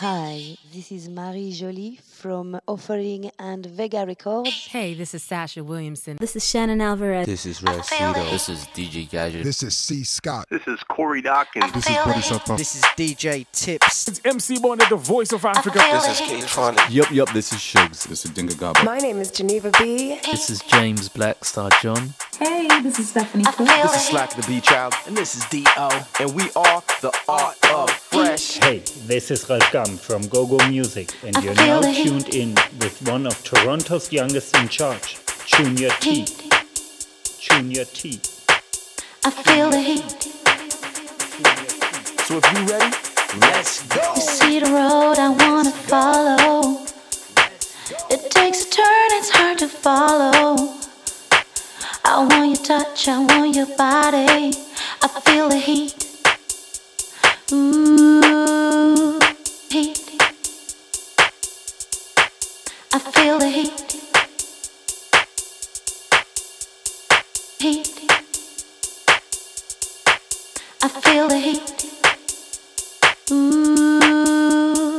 Hi, this is Marie Jolie from Offering and Vega Records. Hey, this is Sasha Williamson. This is Shannon Alvarez. This is Rosito. This is DJ Gadget. This is C. Scott. This is Corey Dawkins. This is Bodhisattva. This is DJ Tips. It's MC Bonnet, the voice of Africa. This is King Tronic. Yup, yup, this is Shugs. This is Dinga Gaba. My name is Geneva B. This is James Blackstar John. Hey, this is Stephanie This is Slack the Beat Child. And this is D.O. And we are the Art of Fresh. Hey, this is Ralf Gum from GoGo Music, and you're now tuned in with one of Toronto's youngest in charge, Junior T. Junior T. I feel the heat. So if you're ready, let's go. You see the road I wanna follow. It takes a turn, it's hard to follow. I want your touch, I want your body. I feel the heat. Ooh, I feel the heat. Heat. I feel the heat. Ooh,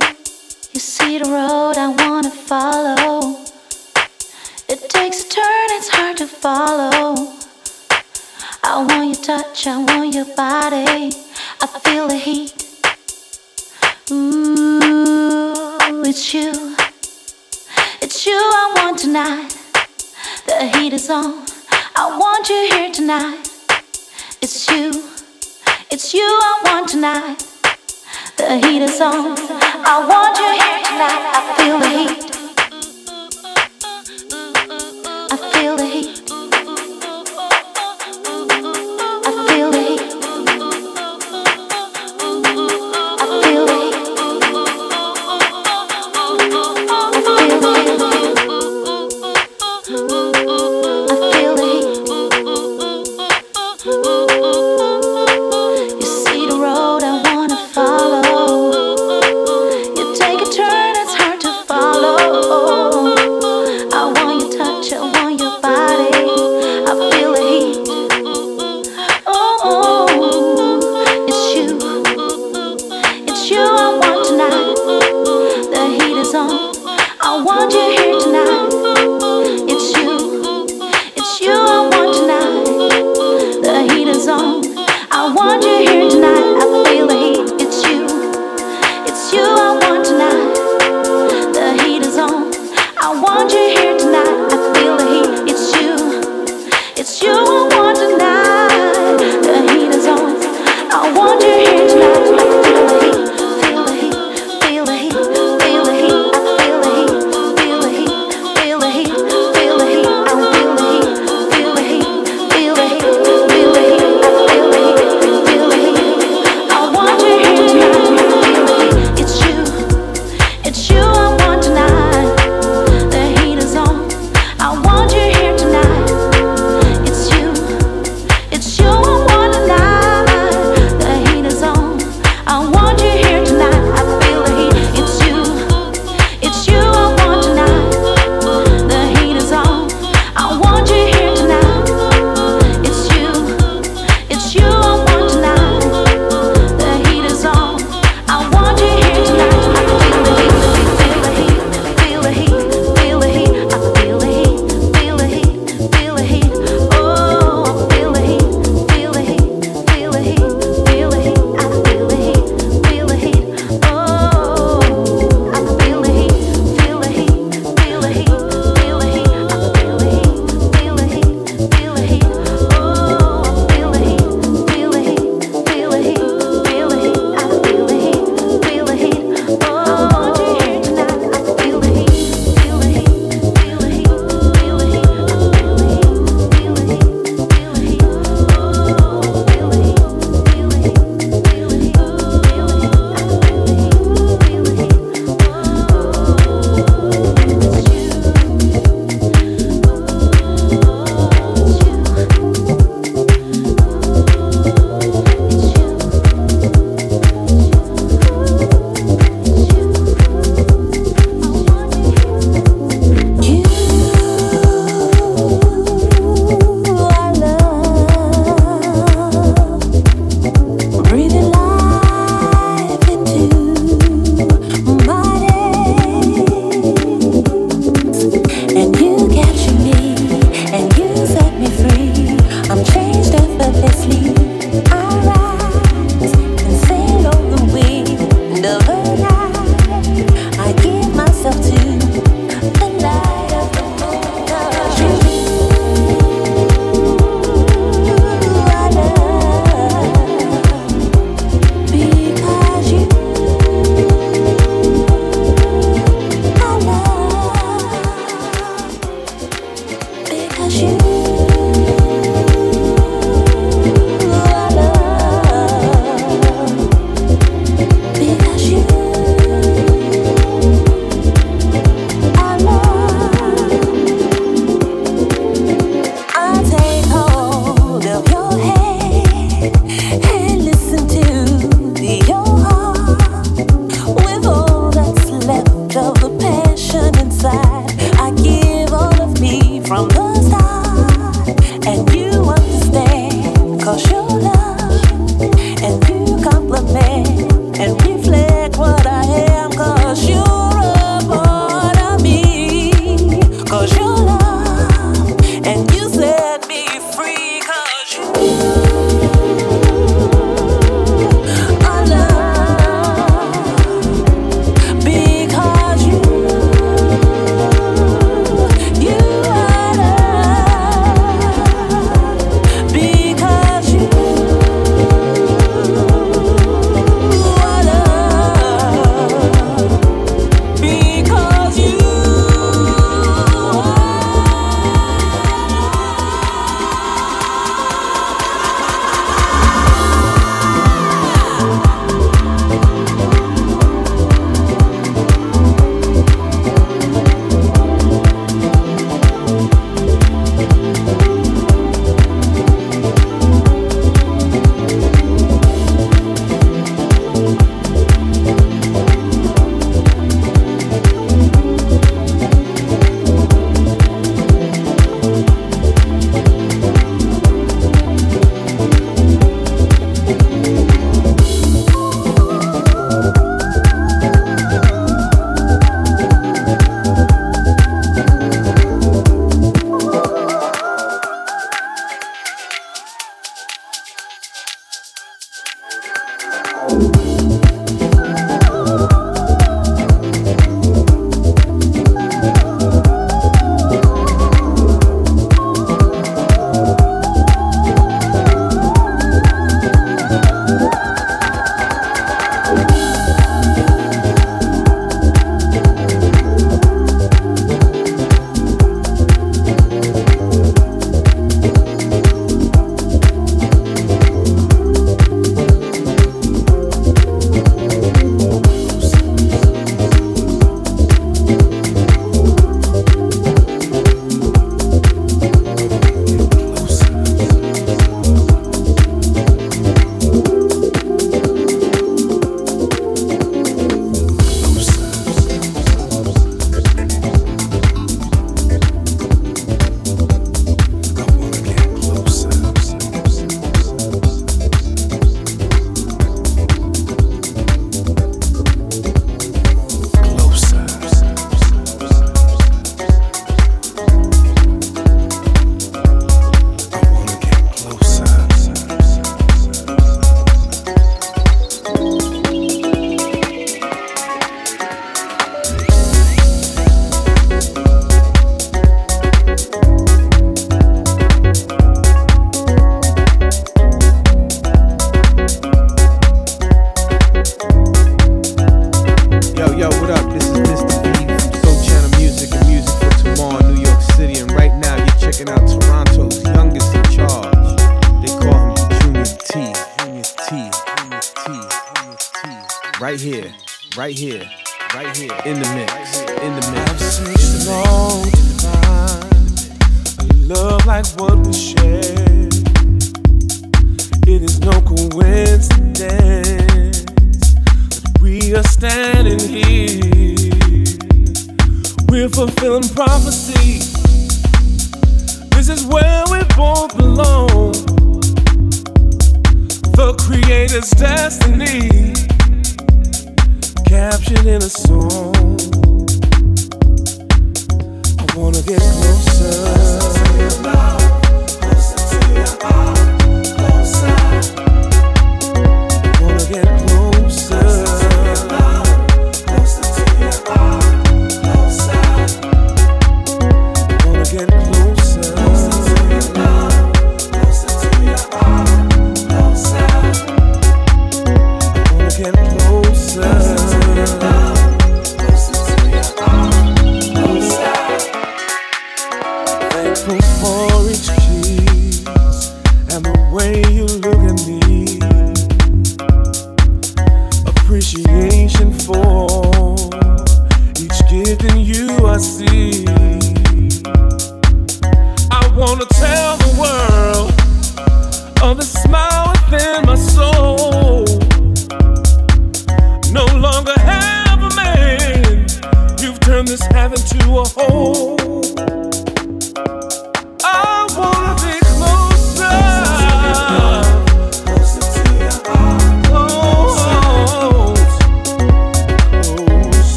you see the road I wanna follow. It takes a turn, it's hard to follow. On. I want you here tonight. It's you. It's you I want tonight. The heat is on. I want you here tonight. I feel the heat.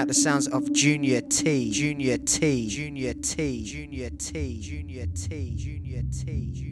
Out the sounds of Junior T. Junior T. Junior T. Junior T. Junior T. Junior T. Junior T.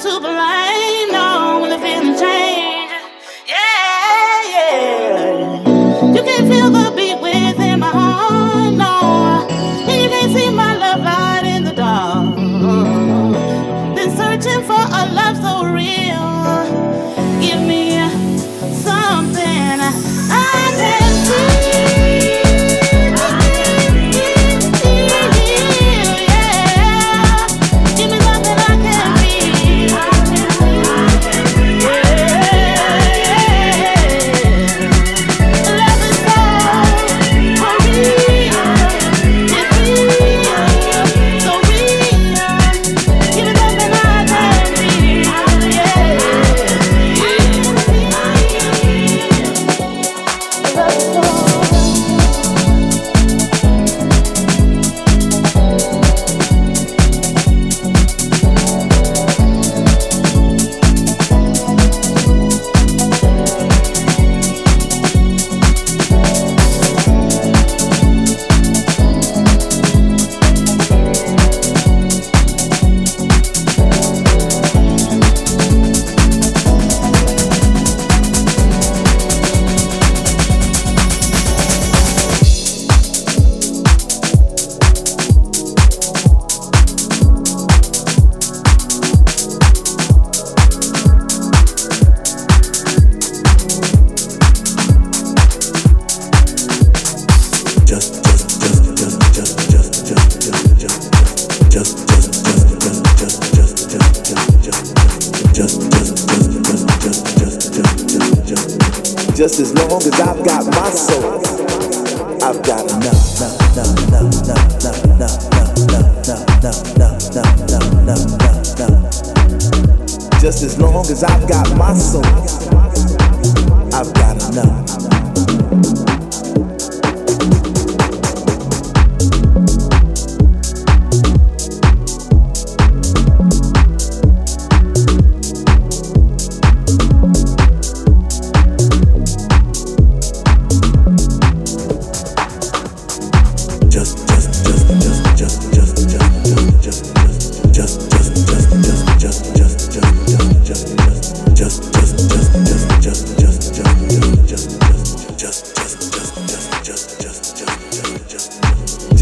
to blind.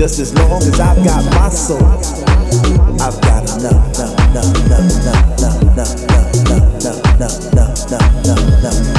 Just as long as I've got my soul, I've got enough, enough, enough, enough, enough, enough, enough, enough, enough, enough, enough, enough.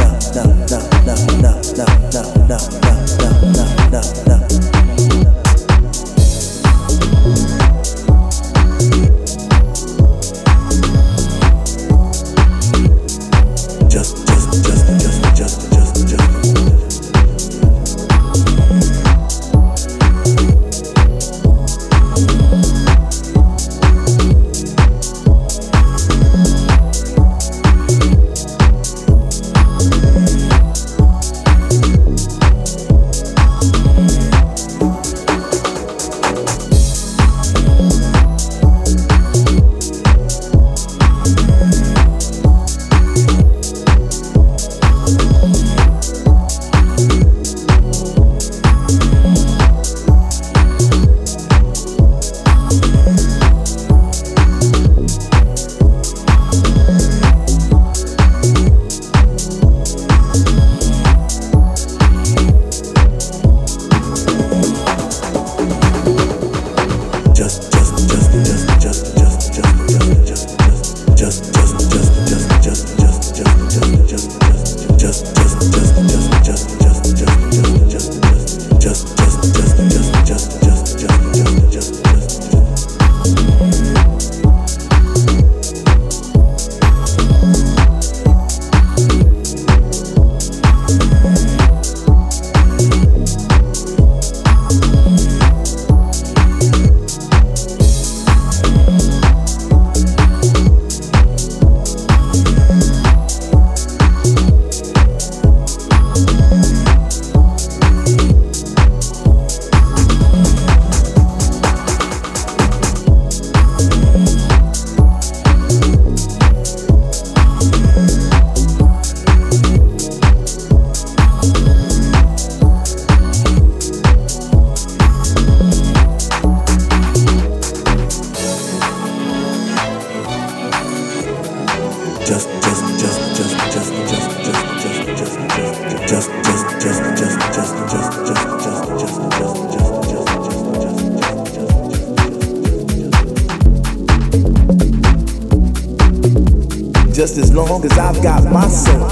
long as I've got my soul,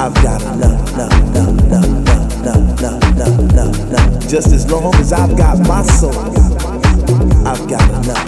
I've got enough, enough, enough, enough, enough, enough, enough, enough. Just as long as I've got my soul, I've got enough.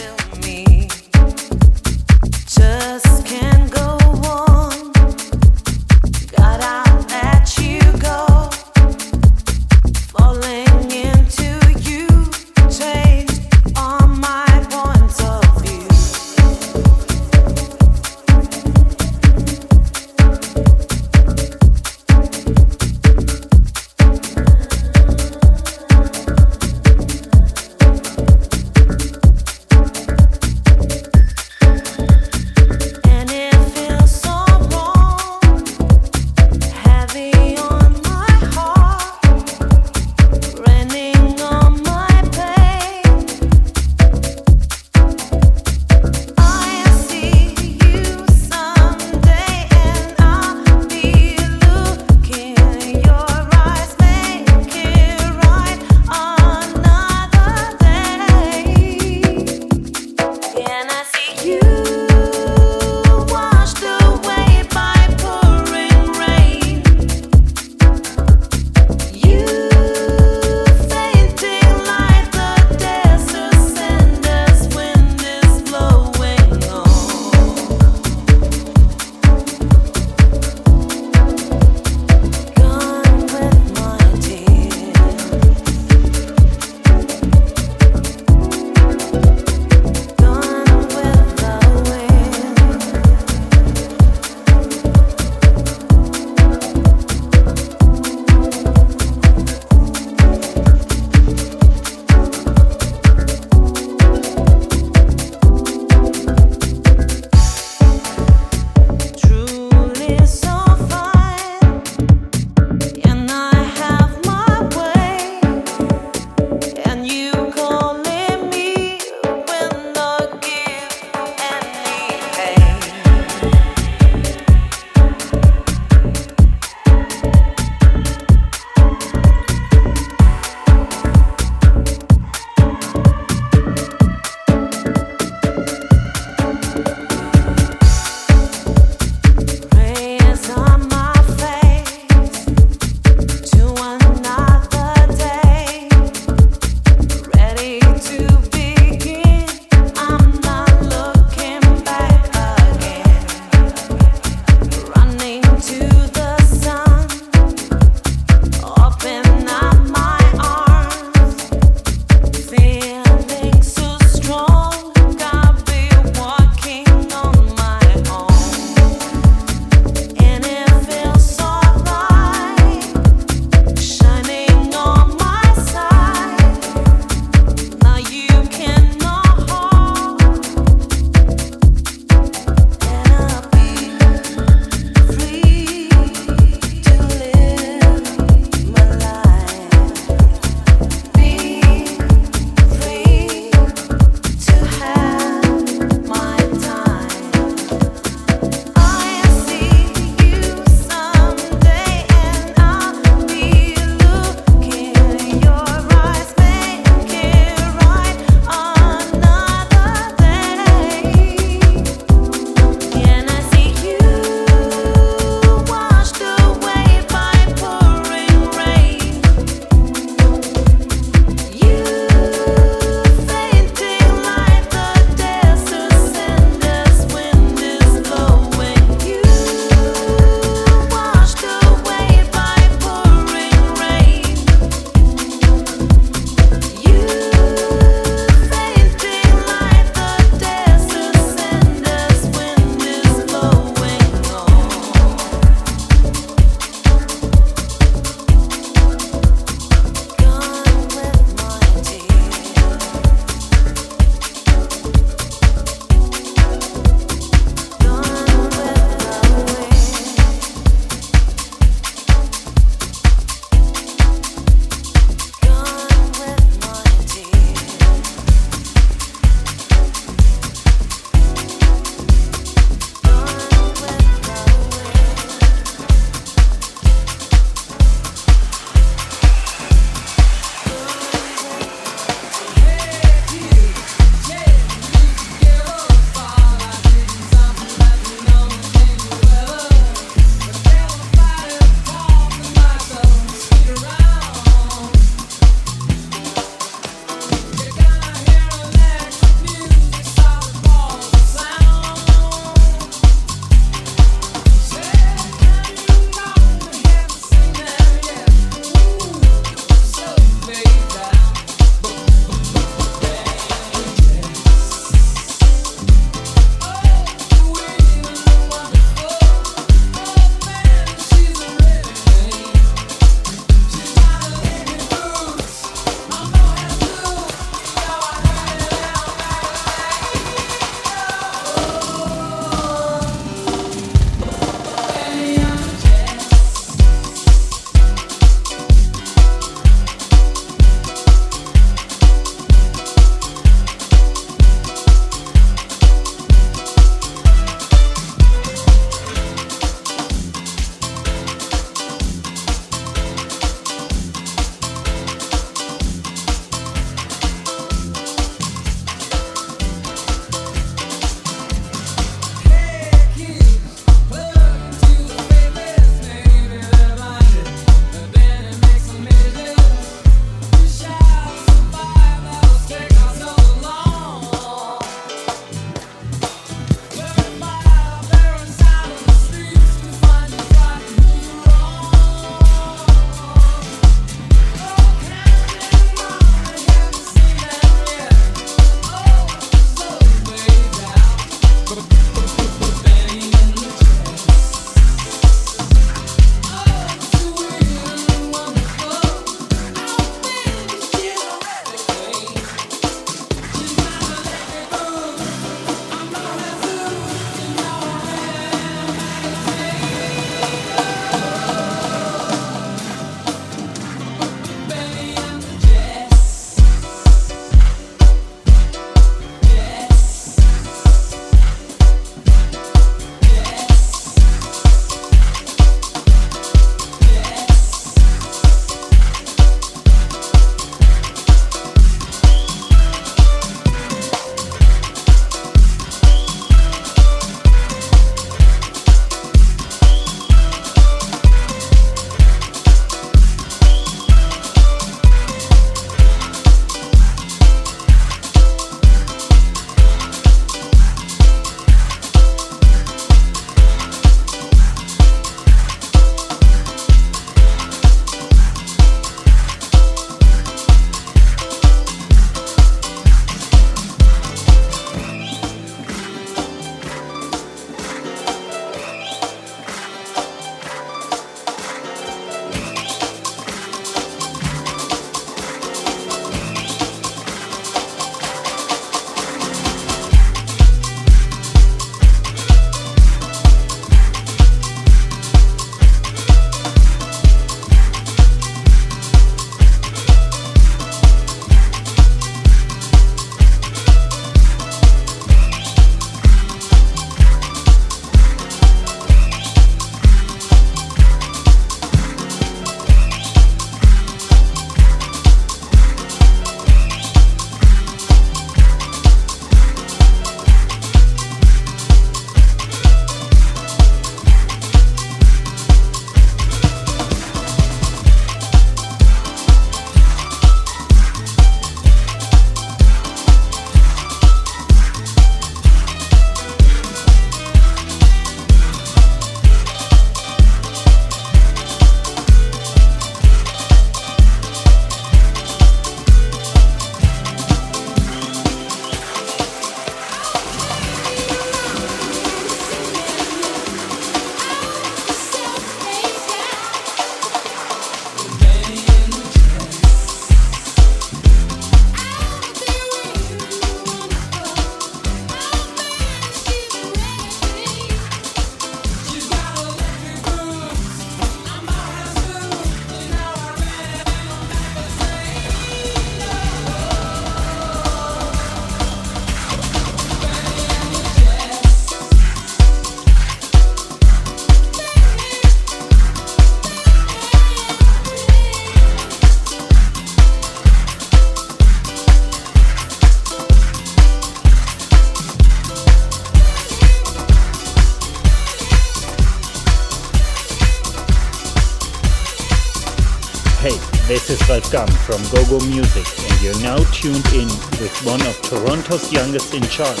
Gum from GoGo Music, and you're now tuned in with one of Toronto's youngest in charge,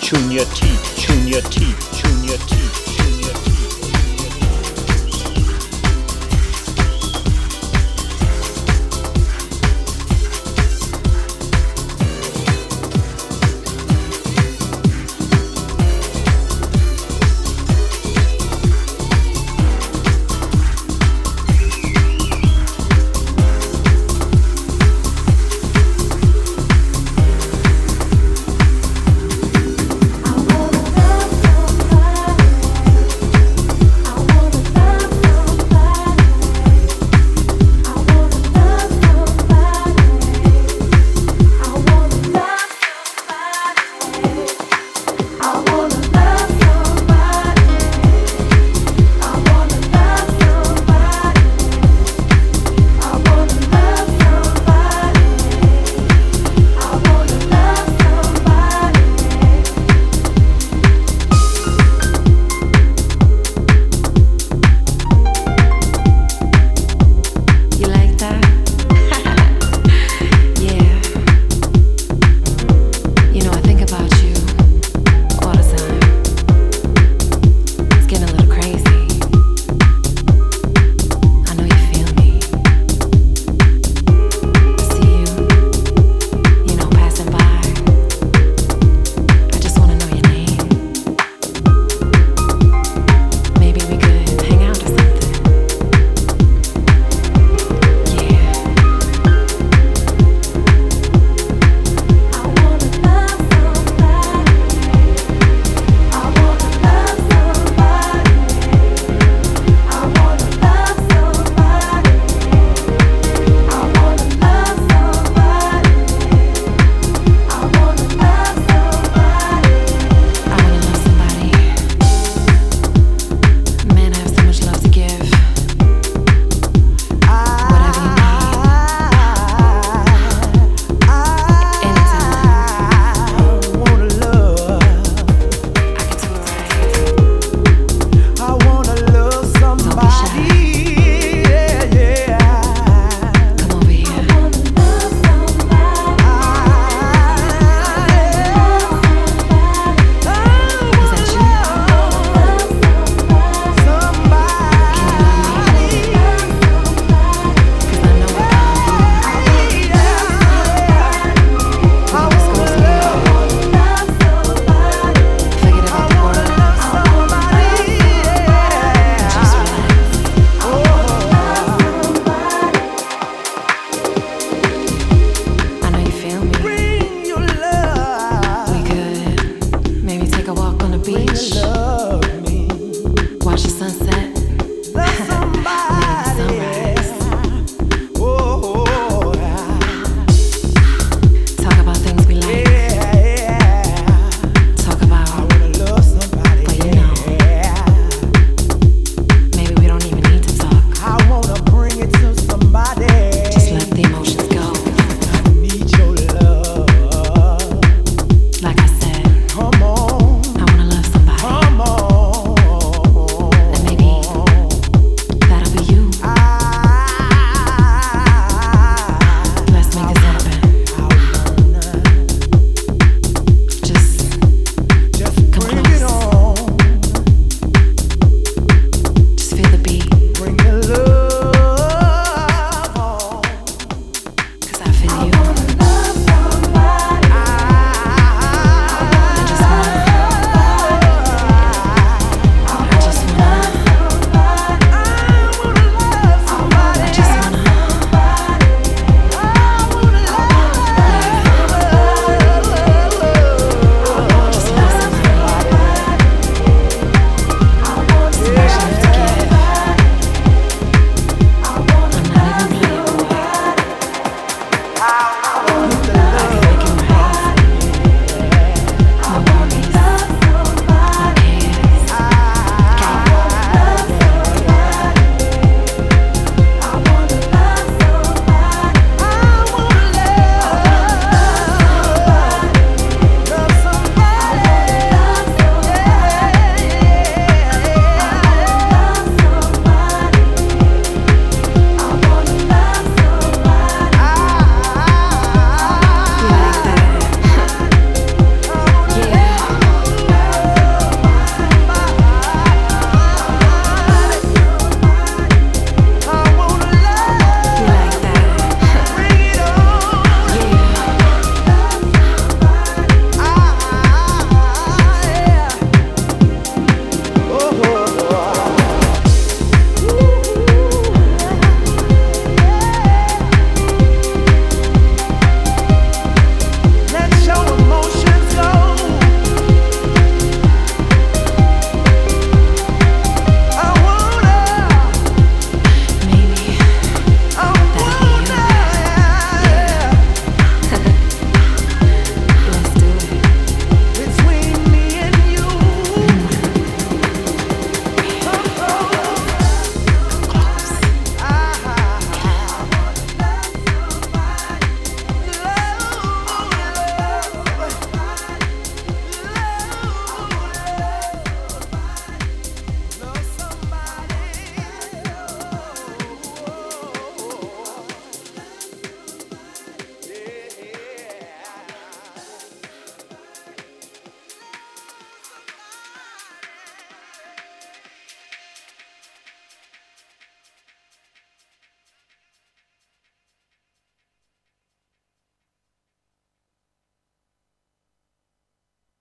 Junior T, Junior T,